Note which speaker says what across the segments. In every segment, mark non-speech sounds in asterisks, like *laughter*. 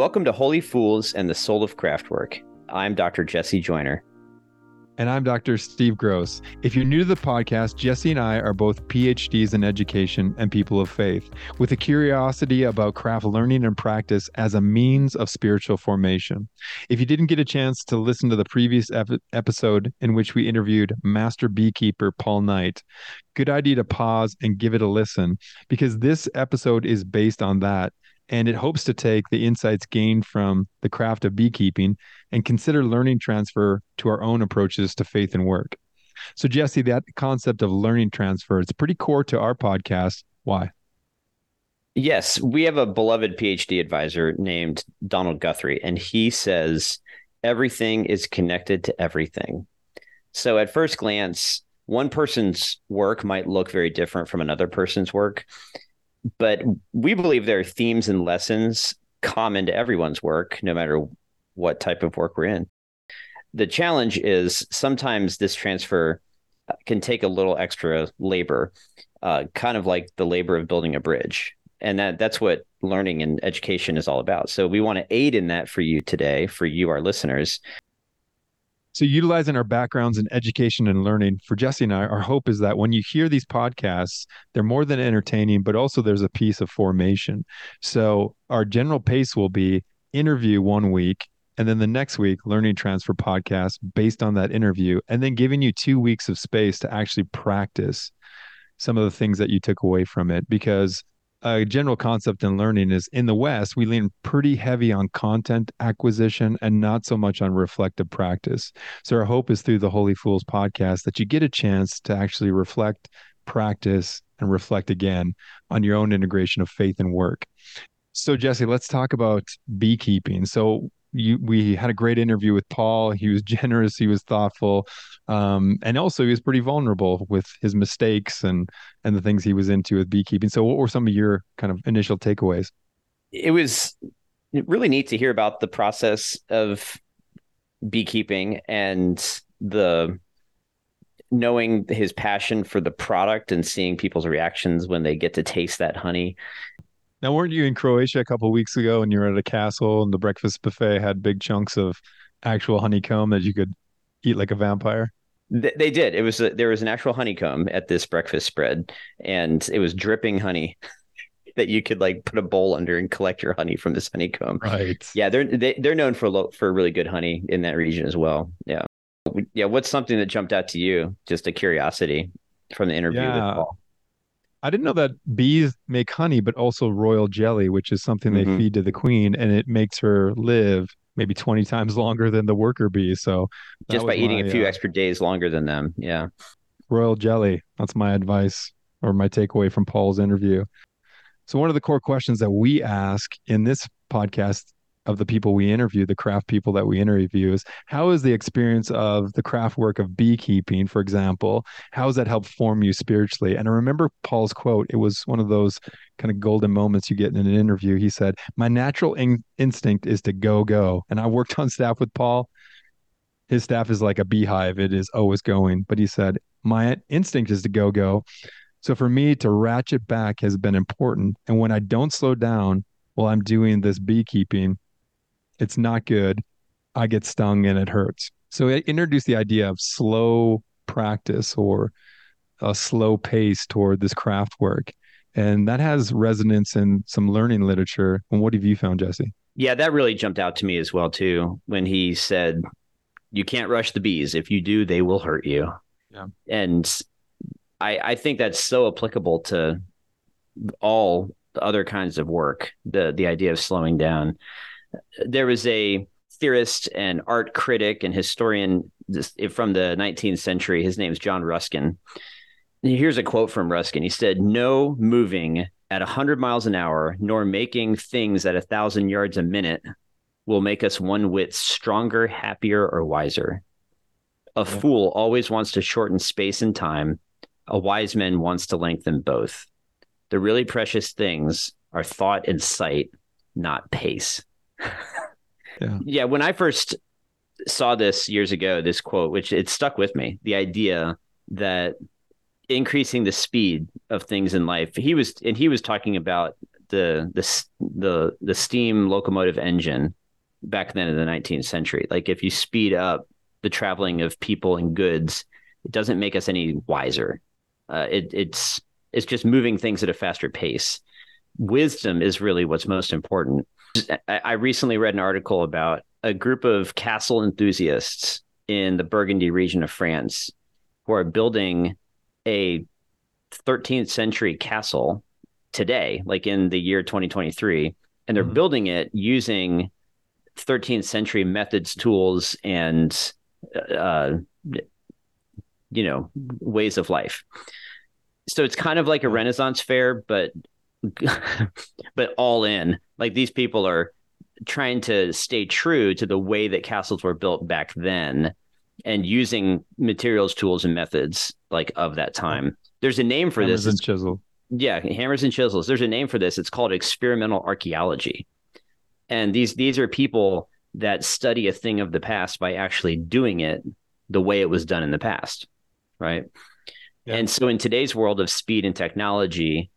Speaker 1: Welcome to Holy Fools and the Soul of Craftwork. I'm Dr. Jesse Joyner.
Speaker 2: And I'm Dr. Steve Grosz. If you're new to the podcast, Jesse and I are both PhDs in education and people of faith, with a curiosity about craft learning and practice as a means of spiritual formation. If you didn't get a chance to listen to the previous ep- episode in which we interviewed master beekeeper Paul Knight, good idea to pause and give it a listen because this episode is based on that and it hopes to take the insights gained from the craft of beekeeping and consider learning transfer to our own approaches to faith and work. So, Jesse, that concept of learning transfer is pretty core to our podcast. Why?
Speaker 1: Yes, we have a beloved PhD advisor named Donald Guthrie, and he says everything is connected to everything. So, at first glance, one person's work might look very different from another person's work but we believe there are themes and lessons common to everyone's work, no matter what type of work we're in. The challenge is sometimes this transfer uh, can take a little extra labor, uh, kind of like the labor of building a bridge. And that that's what learning and education is all about. So we want to aid in that for you today, for you, our listeners,
Speaker 2: so, utilizing our backgrounds in education and learning for Jesse and I, our hope is that when you hear these podcasts, they're more than entertaining, but also there's a piece of formation. So, our general pace will be interview one week, and then the next week, learning transfer podcast based on that interview, and then giving you two weeks of space to actually practice some of the things that you took away from it. Because a general concept in learning is in the West, we lean pretty heavy on content acquisition and not so much on reflective practice. So, our hope is through the Holy Fools podcast that you get a chance to actually reflect, practice, and reflect again on your own integration of faith and work. So, Jesse, let's talk about beekeeping. So, you, we had a great interview with Paul. He was *laughs* generous, he was thoughtful, um, and also he was pretty vulnerable with his mistakes and and the things he was into with beekeeping. So, what were some of your kind of initial takeaways?
Speaker 1: It was really neat to hear about the process of beekeeping and the knowing his passion for the product and seeing people's reactions when they get to taste that honey
Speaker 2: now, weren't you in Croatia a couple weeks ago and you were at a castle and the breakfast buffet had big chunks of actual honeycomb that you could eat like a vampire?
Speaker 1: They did. It was a, there was an actual honeycomb at this breakfast spread, and it was dripping honey *laughs* that you could like put a bowl under and collect your honey from this honeycomb.
Speaker 2: Right.
Speaker 1: Yeah, they're they, they're known for lo- for really good honey in that region as well. Yeah. Yeah. What's something that jumped out to you? Just a curiosity from the interview yeah. with Paul.
Speaker 2: I didn't know that bees make honey, but also royal jelly, which is something mm-hmm. they feed to the queen, and it makes her live maybe 20 times longer than the worker bees. So
Speaker 1: just by eating my, a few uh, extra days longer than them. Yeah.
Speaker 2: Royal jelly. That's my advice or my takeaway from Paul's interview. So, one of the core questions that we ask in this podcast of the people we interview, the craft people that we interview, is how is the experience of the craft work of beekeeping, for example, how has that helped form you spiritually? And I remember Paul's quote. It was one of those kind of golden moments you get in an interview. He said, My natural in- instinct is to go, go. And I worked on staff with Paul. His staff is like a beehive, it is always going. But he said, My instinct is to go, go. So for me to ratchet back has been important. And when I don't slow down while I'm doing this beekeeping, it's not good. I get stung and it hurts. So it introduced the idea of slow practice or a slow pace toward this craft work. And that has resonance in some learning literature. And what have you found, Jesse?
Speaker 1: Yeah, that really jumped out to me as well, too, when he said, You can't rush the bees. If you do, they will hurt you. Yeah. And I, I think that's so applicable to all other kinds of work, the the idea of slowing down there was a theorist and art critic and historian from the 19th century. His name is John Ruskin. Here's a quote from Ruskin. He said, No moving at 100 miles an hour, nor making things at a thousand yards a minute will make us one whit stronger, happier, or wiser. A yeah. fool always wants to shorten space and time. A wise man wants to lengthen both. The really precious things are thought and sight, not pace yeah. *laughs* yeah. When I first saw this years ago, this quote, which it stuck with me, the idea that increasing the speed of things in life, he was, and he was talking about the the the the steam locomotive engine back then in the 19th century. Like if you speed up the traveling of people and goods, it doesn't make us any wiser. Uh, it, it's it's just moving things at a faster pace. Wisdom is really what's most important. I, recently read an article about a group of castle enthusiasts in the Burgundy region of France who are building a 13th century castle today, like in the year 2023, and they're mm-hmm. building it using 13th century methods, tools, and uh, you know ways of life. So it's kind of like a Renaissance fair, but *laughs* but all in. Like these people are trying to stay true to the way that castles were built back then and using materials, tools, and methods like of that time. There's a name for
Speaker 2: hammers
Speaker 1: this.
Speaker 2: And chisel.
Speaker 1: Yeah, hammers and chisels. There's a name for this. It's called experimental archaeology. And these these are people that study a thing of the past by actually doing it the way it was done in the past. Right. Yeah. And so in today's world of speed and technology,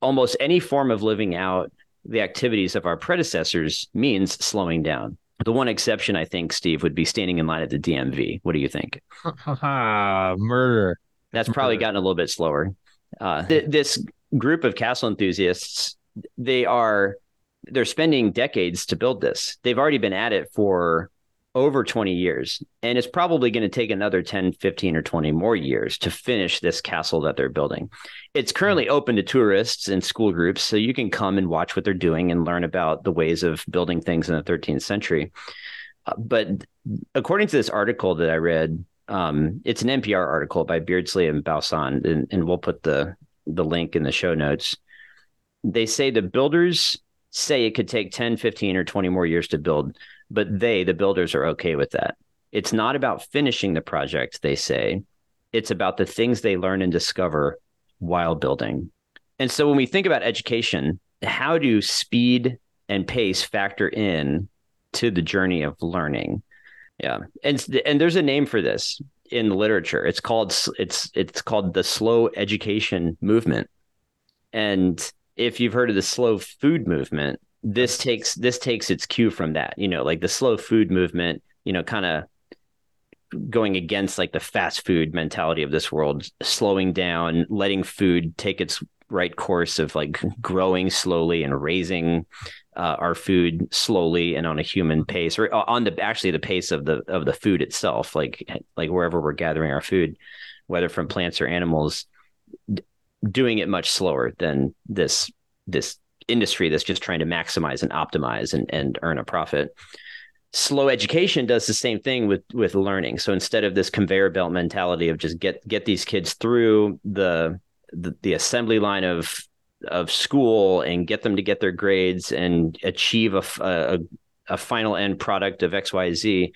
Speaker 1: almost any form of living out the activities of our predecessors means slowing down. The one exception, I think, Steve, would be standing in line at the DMV. What do you think? *laughs*
Speaker 2: Murder.
Speaker 1: That's probably gotten a little bit slower. Uh, th- this group of castle enthusiasts, they are they're spending decades to build this. They've already been at it for over 20 years and it's probably going to take another 10 15 or 20 more years to finish this castle that they're building. It's currently hmm. open to tourists and school groups so you can come and watch what they're doing and learn about the ways of building things in the 13th century. Uh, but according to this article that i read um, it's an npr article by beardsley and Bausand, and, and we'll put the the link in the show notes. They say the builders say it could take 10 15 or 20 more years to build but they, the builders, are okay with that. It's not about finishing the project, they say. It's about the things they learn and discover while building. And so when we think about education, how do speed and pace factor in to the journey of learning? Yeah. And and there's a name for this in the literature. It's called it's it's called the slow education movement. And if you've heard of the slow food movement, this takes this takes its cue from that you know like the slow food movement you know kind of going against like the fast food mentality of this world slowing down letting food take its right course of like growing slowly and raising uh, our food slowly and on a human pace or uh, on the actually the pace of the of the food itself like like wherever we're gathering our food whether from plants or animals doing it much slower than this this industry that's just trying to maximize and optimize and, and earn a profit. Slow education does the same thing with with learning. So instead of this conveyor belt mentality of just get get these kids through the the, the assembly line of of school and get them to get their grades and achieve a, a, a final end product of xyz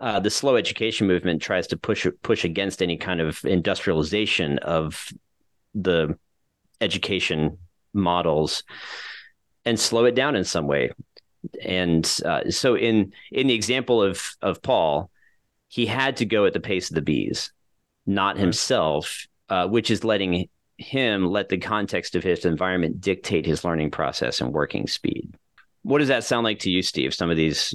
Speaker 1: uh, the slow education movement tries to push push against any kind of industrialization of the education models and slow it down in some way. And uh, so in in the example of of Paul, he had to go at the pace of the bees, not himself, uh, which is letting him let the context of his environment dictate his learning process and working speed. What does that sound like to you, Steve? Some of these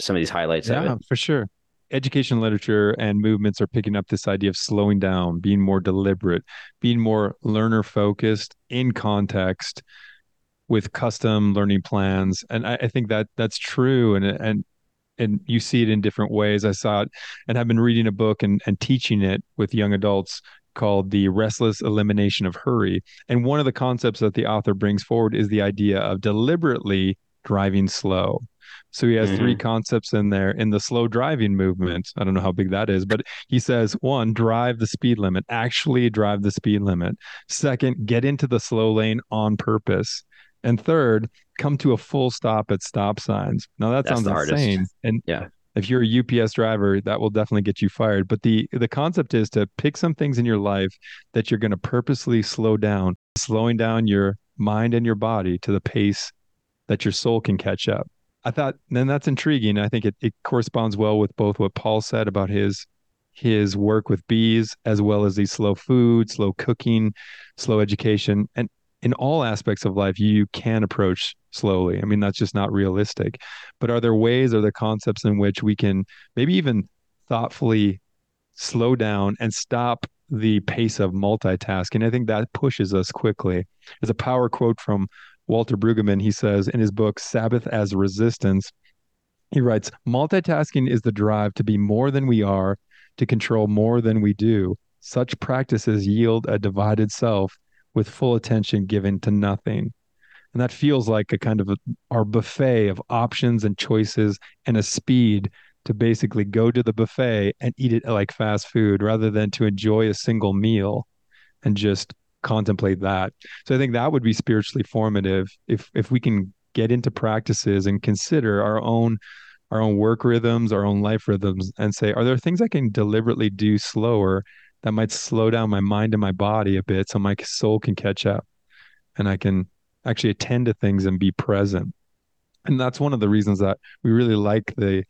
Speaker 1: some of these highlights
Speaker 2: yeah, for sure education literature and movements are picking up this idea of slowing down, being more deliberate, being more learner focused in context with custom learning plans. And I, I, think that that's true. And, and, and you see it in different ways. I saw it and I've been reading a book and, and teaching it with young adults called The Ruthless Elimination of Hurry. And one of the concepts that the author brings forward is the idea of deliberately driving slow. So he has mm-hmm. three concepts in there in the slow driving movement. I don't know how big that is, but he says one, drive the speed limit, actually drive the speed limit. Second, get into the slow lane on purpose. And third, come to a full stop at stop signs. Now that That's sounds insane. And
Speaker 1: yeah.
Speaker 2: If you're a UPS driver, that will definitely get you fired. But the the concept is to pick some things in your life that you're going to purposely slow down, slowing down your mind and your body to the pace that your soul can catch up. I thought then that's intriguing. I think it, it corresponds well with both what Paul said about his his work with bees as well as the slow food, slow cooking, slow education. And in all aspects of life, you can approach slowly. I mean, that's just not realistic. But are there ways, are there concepts in which we can maybe even thoughtfully slow down and stop the pace of multitasking? I think that pushes us quickly. There's a power quote from Walter Brueggemann. He says in his book, Sabbath as Resistance, he writes, multitasking is the drive to be more than we are, to control more than we do. Such practices yield a divided self with full attention given to nothing. And that feels like a kind of a, our buffet of options and choices and a speed to basically go to the buffet and eat it like fast food rather than to enjoy a single meal and just contemplate that. So I think that would be spiritually formative if if we can get into practices and consider our own our own work rhythms, our own life rhythms and say are there things I can deliberately do slower that might slow down my mind and my body a bit so my soul can catch up and I can actually attend to things and be present. And that's one of the reasons that we really like the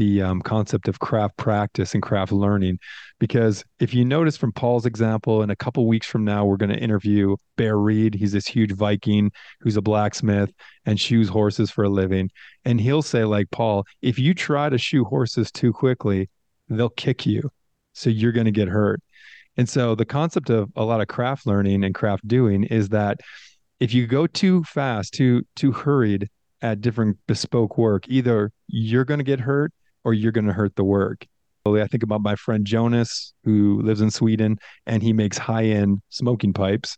Speaker 2: the um, concept of craft practice and craft learning. Because if you notice from paul's example in a couple weeks from now we're going to interview bear reed. He's this huge viking who's a blacksmith and shoes horses for a living. And he'll say like paul if you try to shoe horses too quickly they'll kick you. So you're going to get hurt. And so the concept of a lot of craft learning and craft doing is that if you go too fast, too too hurried at different bespoke work, either you're going to get hurt or you're going to hurt the work. I think about my friend Jonas, who lives in Sweden and he makes high end smoking pipes.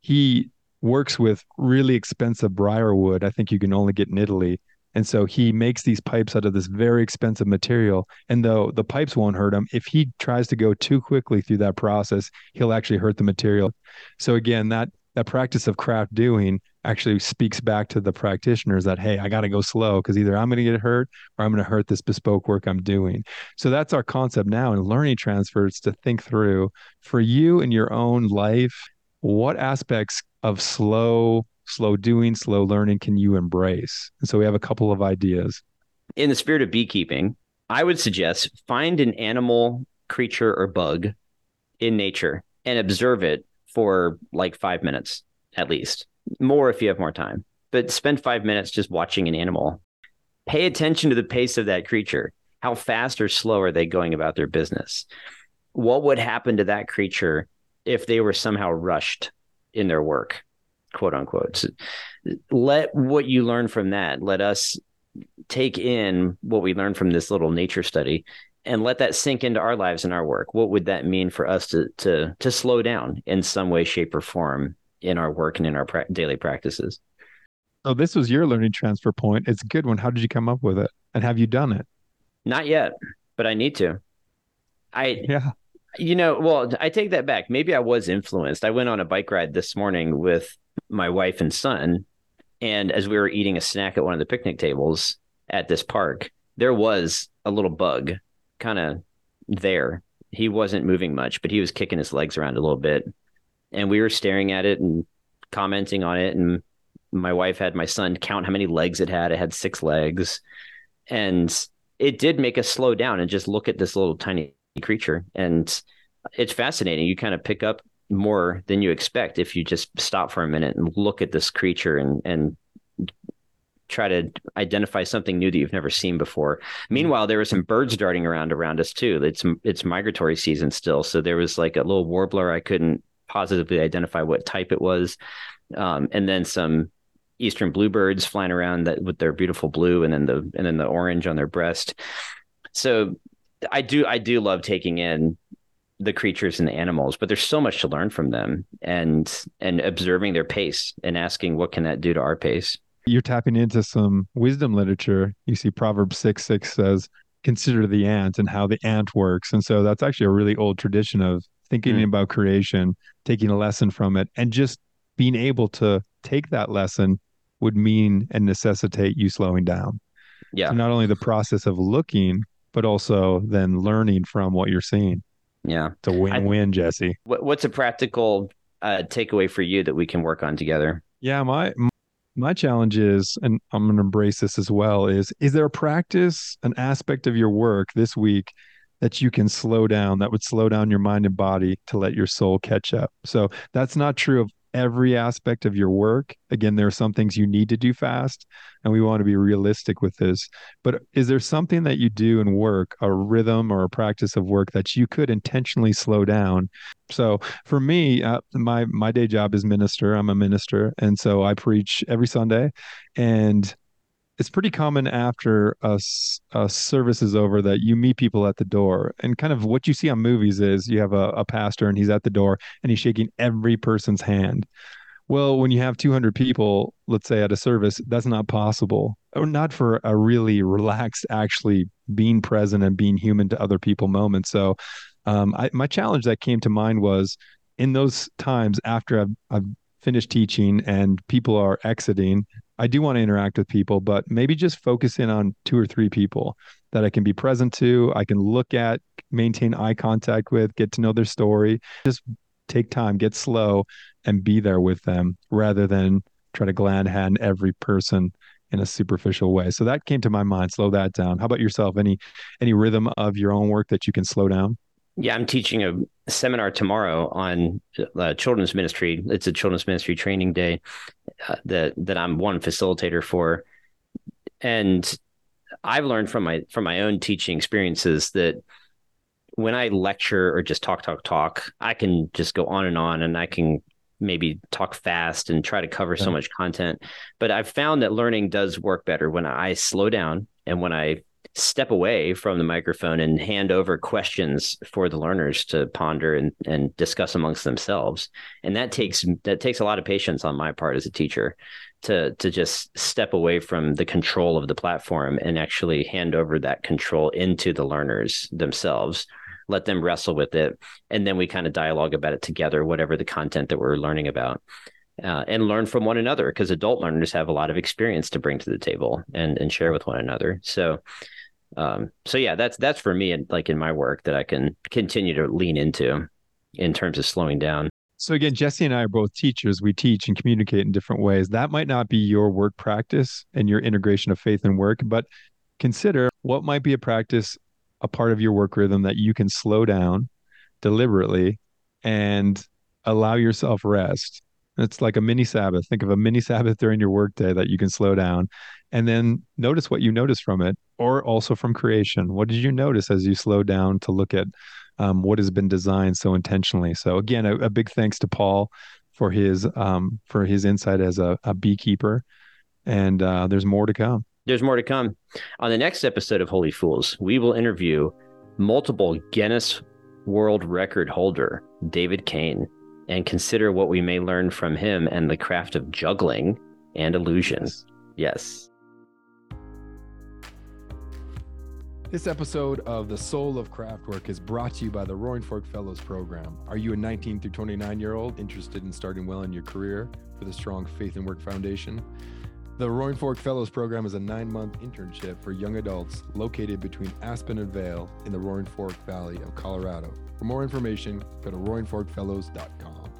Speaker 2: He works with really expensive briar wood. I think you can only get in Italy. And so he makes these pipes out of this very expensive material. And though the pipes won't hurt him, if he tries to go too quickly through that process, he'll actually hurt the material. So again, that that practice of craft doing actually speaks back to the practitioners that hey, I got to go slow because either I'm going to get hurt or I'm going to hurt this bespoke work I'm doing. So that's our concept now in learning transfers to think through for you in your own life, what aspects of slow slow doing, slow learning can you embrace? And so we have a couple of ideas.
Speaker 1: In the spirit of beekeeping, I would suggest find an animal, creature, or bug in nature and observe it for like five minutes at least, more if you have more time. But spend five minutes just watching an animal. Pay attention to the pace of that creature. How fast or slow are they going about their business? What would happen to that creature if they were somehow rushed in their work? quote unquote. So let what you learn from that, let us take in what we learned from this little nature study and let that sink into our lives and our work. What would that mean for us to to to slow down in some way, shape, or form in our work and in our pra- daily practices?
Speaker 2: So this was your learning transfer point. It's a good one. How did you come up with it? And have you done it?
Speaker 1: Not yet, but I need to. I
Speaker 2: yeah.
Speaker 1: You know, well, I take that back. Maybe I was influenced. I went on a bike ride this morning with my wife and son. And as we were eating a snack at one of the picnic tables at this park, there was a little bug kind of there. He wasn't moving much, but he was kicking his legs around a little bit. And we were staring at it and commenting on it. And my wife had my son count how many legs it had. It had six legs. And it did make us slow down and just look at this little tiny creature. And it's fascinating. You kind of pick up more than you expect if you just stop for a minute and look at this creature and and try to identify something new that you've never seen before. Mm-hmm. Meanwhile, there were some birds darting around around us too. It's it's migratory season still, so there was like a little warbler. I couldn't positively identify what type it was, um, and then some eastern bluebirds flying around that with their beautiful blue and then the and then the orange on their breast. So I do I do love taking in the creatures and the animals, but there's so much to learn from them and and observing their pace and asking what can that do to our pace.
Speaker 2: You're tapping into some wisdom literature. You see Proverbs 6 6 says, consider the ant and how the ant works. And so that's actually a really old tradition of thinking mm. about creation, taking a lesson from it, and just being able to take that lesson would mean and necessitate you slowing down.
Speaker 1: Yeah.
Speaker 2: So not only the process of looking, but also then learning from what you're seeing.
Speaker 1: Yeah.
Speaker 2: It's a win win, Jesse.
Speaker 1: what's a practical uh, takeaway for you that we can work on together?
Speaker 2: Yeah. My, my challenge is, and I'm going to embrace this as well, is is there a practice, an aspect of your work this week that you can slow down, that would slow down your mind and body to let your soul catch up? So that's not true of every aspect of your work. Again, there are some things you need to do fast, and we want to be realistic with this. But is there something that you do in work, a rhythm or a practice of work that you could intentionally slow down? So for me, uh, my my day job is minister. I'm a minister, and so I preach every Sunday, and it's pretty common after a, a, service is over that you meet people at the door. And kind of what you see on movies is you have a, a pastor and he's at the door and he's shaking every person's hand. Well when you have 200 people let's say at a service that's not possible. Or not for a really relaxed actually being present and being human to other people moment. So um, I, my challenge that came to mind was in those times after I've, I've finished teaching and people are exiting I do want to interact with people, but maybe just focus in on two or three people that I can be present to, I can look at, maintain eye contact with, get to know their story. Just take time, get slow, and be there with them rather than try to glad hand every person in a superficial way. So that came to my mind. Slow that down. How about yourself? Any any rhythm of your own work that you can slow down?
Speaker 1: Yeah, I'm teaching a seminar tomorrow on uh, children's ministry. It's a children's ministry training day uh, that that I'm one facilitator for, and I've learned from my from my own teaching experiences that when I lecture or just talk talk talk, I can just go on and on, and I can maybe talk fast and try to cover yeah. so much content. But I've found that learning does work better when I slow down and when I step away from the microphone and hand over questions for the learners to ponder and, and discuss amongst themselves. And that takes that takes a lot of patience on my part as a teacher to to just step away from the control of the platform and actually hand over that control into the learners themselves let them wrestle with it and then we kind of dialogue about it together whatever the content that we're learning about uh, and learn from one another because adult learners have a lot of experience to bring to the table and and share with one another. So um, so yeah, that's that's for me, and like in my work that I can continue to lean into in terms of slowing down.
Speaker 2: So again, Jesse and I are both teachers. We teach and communicate in different ways. That might not be your work practice and your integration of faith and work, but consider what might be a practice, a part of your work rhythm that you can slow down deliberately and allow yourself rest. It's like a mini Sabbath. Think of a mini Sabbath *laughs* during your workday that you can slow down and then notice what you notice from it or also from creation what did you notice as you slow down to look at um, what has been designed so intentionally? So again a, a big thanks to paul for his um, for his insight as a, a beekeeper. And uh, there's more to come.
Speaker 1: There's more to come. On the next episode of holy fools we will interview multiple guinness world record holder david kane and consider what we may learn from him and the craft of juggling and illusions yes.
Speaker 2: This episode of The Soul of Craftwork is brought to you by the Roaring Fork Fellows Program. Are you a 19 through 29 year old interested in starting well in your career with a strong faith and work foundation? The Roaring Fork Fellows Program is a nine month internship for young adults located between Aspen and Vail in the Roaring Fork Valley of Colorado. For more information, go to roaringforkfellows.com.